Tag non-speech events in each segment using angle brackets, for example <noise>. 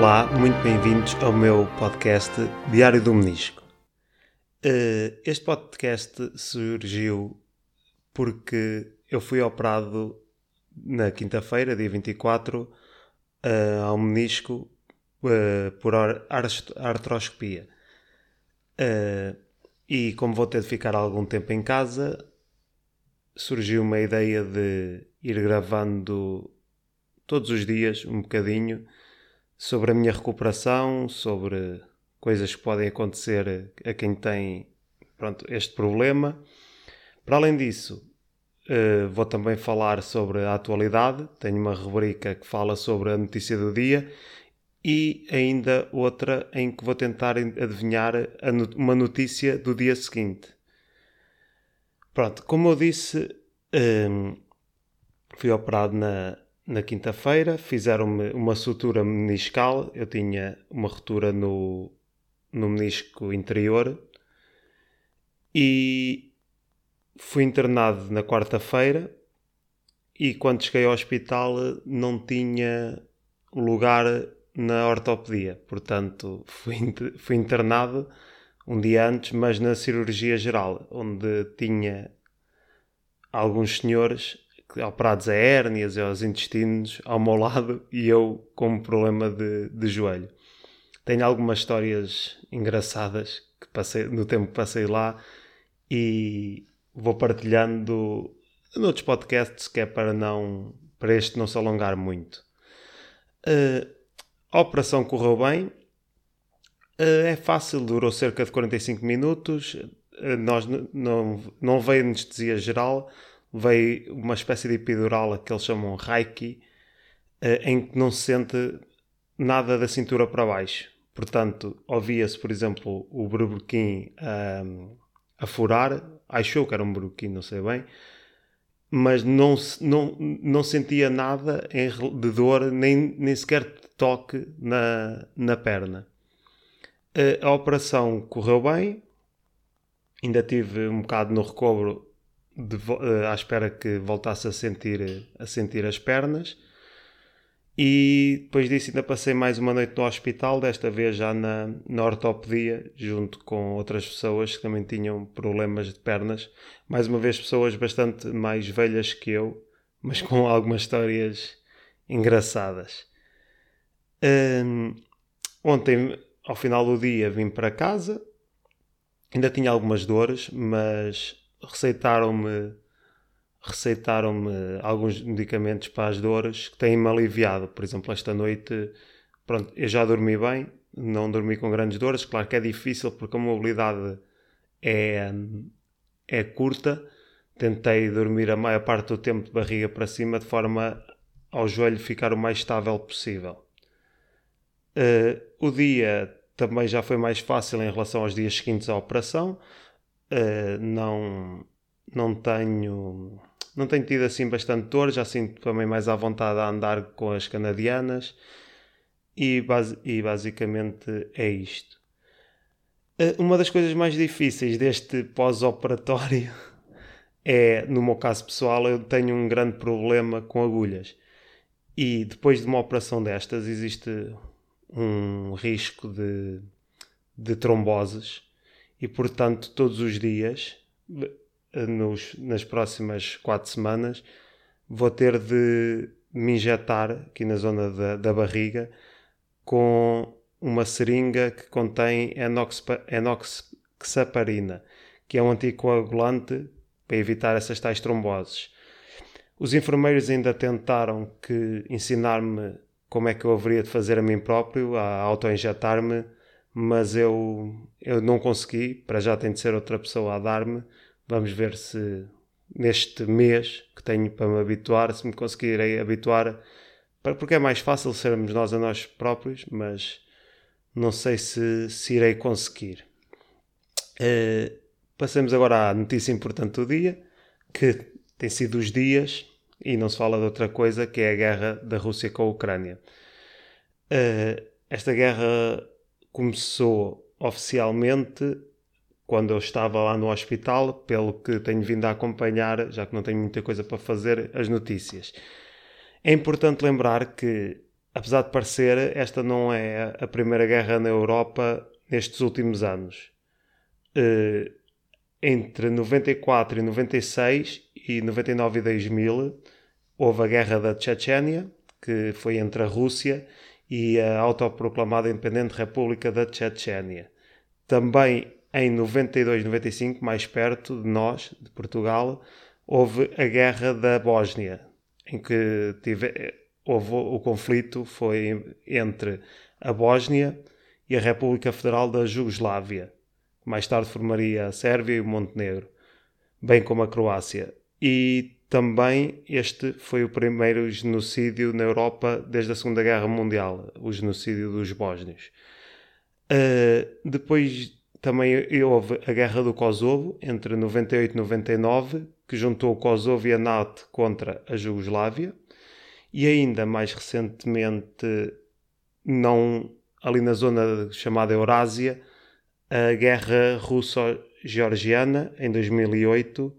Olá, muito bem-vindos ao meu podcast Diário do Menisco. Eh, este podcast surgiu porque eu fui operado na quinta-feira, dia 24, eh, ao menisco eh, por artroscopia. E como vou ter de ficar algum tempo em casa, surgiu uma ideia de ir gravando todos os dias um bocadinho sobre a minha recuperação, sobre coisas que podem acontecer a quem tem pronto, este problema. Para além disso, uh, vou também falar sobre a atualidade. Tenho uma rubrica que fala sobre a notícia do dia e ainda outra em que vou tentar adivinhar uma notícia do dia seguinte. Pronto, como eu disse, eh, fui operado na, na quinta-feira, fizeram-me uma sutura meniscal, eu tinha uma ruptura no, no menisco interior. E fui internado na quarta-feira. E quando cheguei ao hospital não tinha lugar na ortopedia, portanto fui, fui internado um dia antes, mas na cirurgia geral, onde tinha alguns senhores operados a hérnias e aos intestinos ao meu lado <laughs> e eu com problema de, de joelho. Tenho algumas histórias engraçadas que passei, no tempo que passei lá e vou partilhando noutros podcasts que é para não para este não se alongar muito. Uh, a operação correu bem, uh, é fácil, durou cerca de 45 minutos, uh, nós não, não veio anestesia geral, veio uma espécie de epidural que eles chamam Reiki, eh, em que não se sente nada da cintura para baixo. Portanto, ouvia-se, por exemplo, o berbequim um, a furar, achou que era um berbequim, não sei bem, mas não, não, não sentia nada de dor, nem, nem sequer toque na, na perna. Eh, a operação correu bem, ainda tive um bocado no recobro de, uh, à espera que voltasse a sentir, a sentir as pernas. E depois disso ainda passei mais uma noite no hospital, desta vez já na, na ortopedia, junto com outras pessoas que também tinham problemas de pernas. Mais uma vez pessoas bastante mais velhas que eu, mas com algumas histórias engraçadas. Um, ontem, ao final do dia, vim para casa. Ainda tinha algumas dores, mas receitaram-me receitaram-me alguns medicamentos para as dores que têm-me aliviado. Por exemplo, esta noite, pronto, eu já dormi bem, não dormi com grandes dores. Claro que é difícil porque a mobilidade é, é curta. Tentei dormir a maior parte do tempo de barriga para cima de forma ao joelho ficar o mais estável possível. Uh, o dia também já foi mais fácil em relação aos dias seguintes à operação uh, não, não tenho não tenho tido assim bastante dor, já sinto também mais à vontade a andar com as canadianas e, base, e basicamente é isto. Uh, uma das coisas mais difíceis deste pós-operatório <laughs> é, no meu caso pessoal, eu tenho um grande problema com agulhas. E depois de uma operação destas existe um risco de, de tromboses e portanto todos os dias, nos, nas próximas quatro semanas, vou ter de me injetar aqui na zona da, da barriga com uma seringa que contém enoxaparina, que é um anticoagulante para evitar essas tais tromboses. Os enfermeiros ainda tentaram que ensinar-me como é que eu haveria de fazer a mim próprio, a auto-injetar-me mas eu, eu não consegui. Para já tem de ser outra pessoa a dar-me. Vamos ver se neste mês que tenho para me habituar, se me conseguirei habituar, porque é mais fácil sermos nós a nós próprios, mas não sei se, se irei conseguir. Uh, passemos agora à notícia importante do dia, que tem sido os dias, e não se fala de outra coisa, que é a guerra da Rússia com a Ucrânia. Uh, esta guerra começou oficialmente quando eu estava lá no hospital, pelo que tenho vindo a acompanhar, já que não tenho muita coisa para fazer, as notícias. É importante lembrar que apesar de parecer, esta não é a primeira guerra na Europa nestes últimos anos. Uh, entre 94 e 96 e 99 e 2000 houve a guerra da Chechênia, que foi entre a Rússia e a autoproclamada Independente República da Chechênia. Também em 92 95, mais perto de nós, de Portugal, houve a guerra da Bósnia, em que tive, houve o conflito foi entre a Bósnia e a República Federal da Jugoslávia. Mais tarde formaria a Sérvia e o Montenegro, bem como a Croácia. E também este foi o primeiro genocídio na Europa desde a Segunda Guerra Mundial, o genocídio dos bósnios. Uh, depois também houve a Guerra do Kosovo, entre 98 e 99, que juntou o Kosovo e a NATO contra a Jugoslávia. E ainda mais recentemente, não ali na zona chamada Eurásia, a Guerra Russo-Georgiana, em 2008,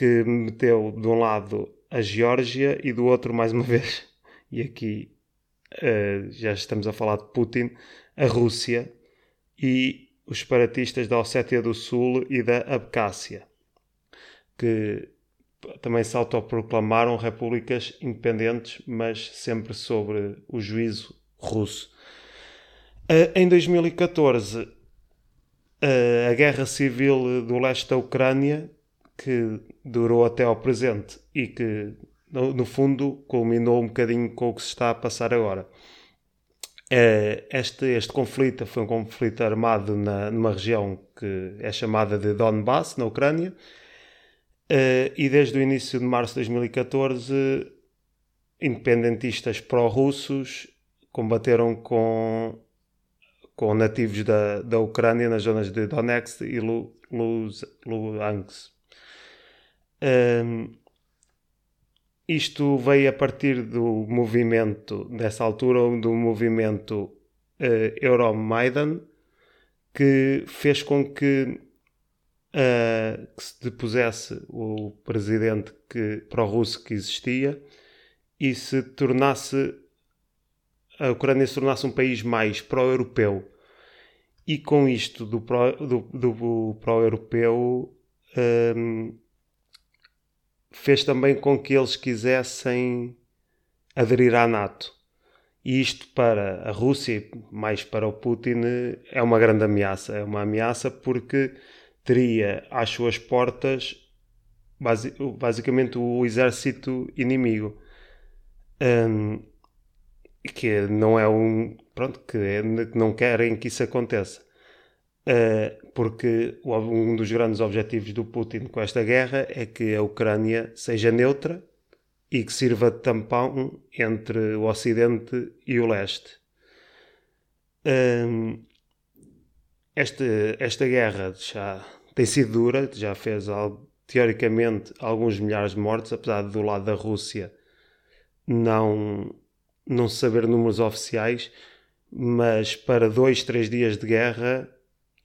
que meteu de um lado a Geórgia e do outro, mais uma <laughs> vez, e aqui uh, já estamos a falar de Putin, a Rússia e os separatistas da Ossétia do Sul e da Abcácia, que também se autoproclamaram repúblicas independentes, mas sempre sobre o juízo russo. Uh, em 2014, uh, a guerra civil do leste da Ucrânia que durou até ao presente e que, no, no, fundo, culminou um bocadinho com o que se está a passar agora. É, este, este conflito foi um conflito armado na, numa região que é chamada de Donbass, na Ucrânia, é, e desde o início de março de 2014, independentistas pró-russos combateram com, com nativos da, da Ucrânia nas zonas de Donetsk e Luhansk. Um, isto veio a partir do movimento, dessa altura, do movimento uh, Euromaidan, que fez com que, uh, que se depusesse o presidente que, pró-russo que existia e se tornasse a Ucrânia se tornasse um país mais pró-europeu. E com isto do pró-europeu, um, fez também com que eles quisessem aderir à NATO. E isto para a Rússia, mais para o Putin, é uma grande ameaça. É uma ameaça porque teria às suas portas basicamente o exército inimigo. Um, que não é um. Pronto, que, é, que não querem que isso aconteça. Uh, porque um dos grandes objetivos do Putin com esta guerra é que a Ucrânia seja neutra e que sirva de tampão entre o Ocidente e o Leste. Um, esta, esta guerra já tem sido dura, já fez teoricamente alguns milhares de mortes, apesar do lado da Rússia não, não saber números oficiais, mas para dois, três dias de guerra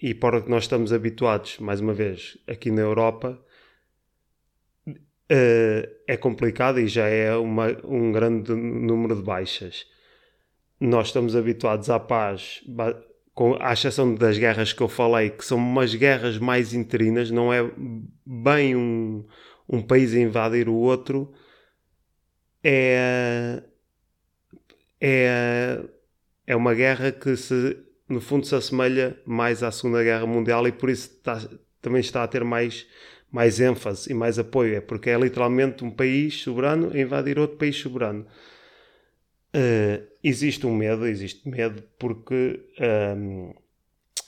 e para o que nós estamos habituados, mais uma vez, aqui na Europa, uh, é complicado e já é uma, um grande número de baixas. Nós estamos habituados à paz, com, à exceção das guerras que eu falei, que são umas guerras mais interinas, não é bem um, um país a invadir o outro, é, é, é uma guerra que se no fundo se assemelha mais à Segunda Guerra Mundial e por isso está, também está a ter mais, mais ênfase e mais apoio. É porque é literalmente um país soberano a invadir outro país soberano. Uh, existe um medo, existe medo porque um,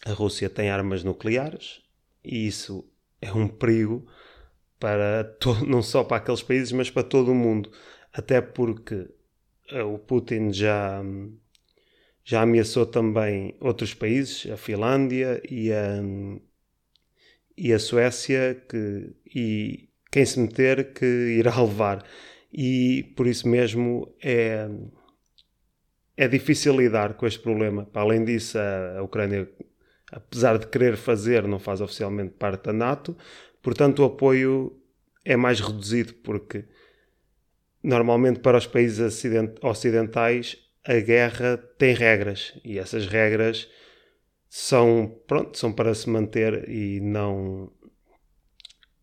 a Rússia tem armas nucleares e isso é um perigo para <laughs> não só para aqueles países, mas para todo o mundo. Até porque uh, o Putin já. Um, já ameaçou também outros países, a Finlândia e a, e a Suécia, que, e quem se meter que irá <laughs> levar. E por isso mesmo é, é difícil lidar com este problema. Para além disso, a, a Ucrânia, apesar de querer fazer, não faz oficialmente parte da NATO, portanto o apoio é mais reduzido porque normalmente para os países ocidentais a guerra tem regras e essas regras são, pronto, são para se manter e não,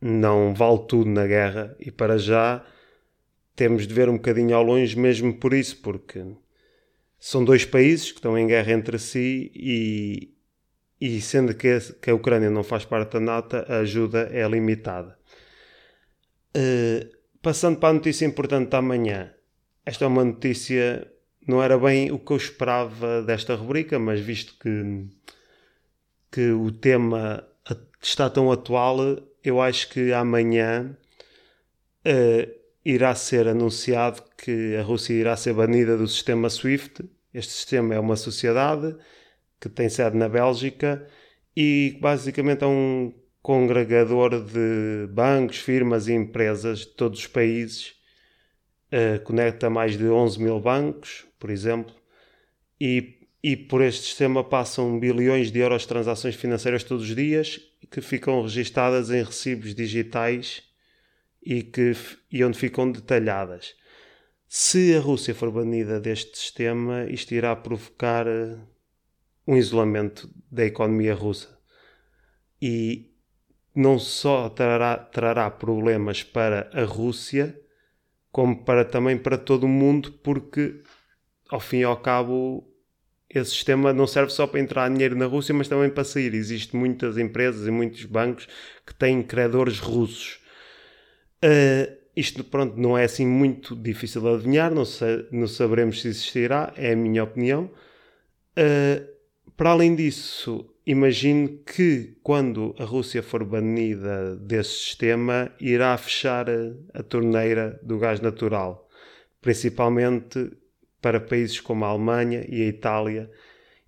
não vale tudo na guerra e para já temos de ver um bocadinho ao longe mesmo por isso, porque são dois países que estão em guerra entre si e, e sendo que, que a Ucrânia não faz parte da NATO, a ajuda é limitada. Uh, passando para a notícia importante da manhã. Esta é uma notícia, não era bem o que eu esperava desta rubrica, mas visto que, que o tema está tão atual, eu acho que amanhã uh, irá ser anunciado que a Rússia irá ser banida do sistema SWIFT. Este sistema é uma sociedade que tem sede na Bélgica e basicamente é um congregador de bancos, firmas e empresas de todos os países. Uh, conecta mais de 11 mil bancos, por exemplo, e, e por este sistema passam bilhões de euros de transações financeiras todos os dias que ficam registadas em recibos digitais e, que, e onde ficam detalhadas. Se a Rússia for banida deste sistema, isto irá provocar uh, um isolamento da economia russa. E não só trará, trará problemas para a Rússia, como para, também para todo o mundo, porque ao fim e ao cabo esse sistema não serve só para entrar dinheiro na Rússia, mas também para sair. Existem muitas empresas e muitos bancos que têm credores russos. Uh, isto, pronto, não é assim muito difícil de adivinhar, não, sei, não saberemos se existirá, é a minha opinião. Uh, para além disso, imagino que quando a Rússia for banida desse sistema, irá fechar a, a torneira do gás natural, principalmente para países como a Alemanha e a Itália.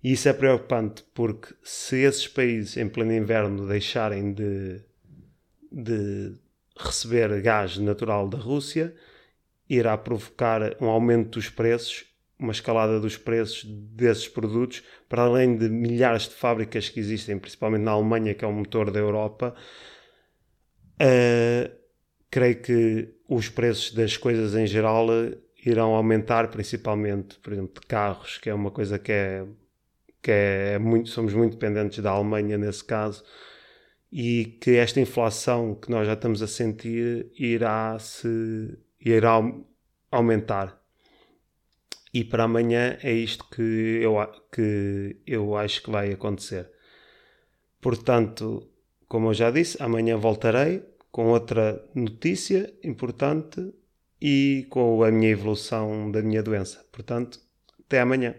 E isso é preocupante porque se esses países em pleno inverno deixarem de, de receber gás natural da Rússia, irá provocar um aumento dos preços uma escalada dos preços desses produtos, para além de milhares de fábricas que existem, principalmente na Alemanha, que é o motor da Europa, uh, creio que os preços das coisas em geral irão aumentar, principalmente, por exemplo, de carros, que é uma coisa que é, que é muito, somos muito dependentes da Alemanha nesse caso, e que esta inflação que nós já estamos a sentir irá se irá aumentar e para amanhã é isto que eu, que eu acho que vai acontecer. Portanto, como eu já disse, amanhã voltarei com outra notícia importante e com a minha evolução da minha doença. Portanto, até amanhã.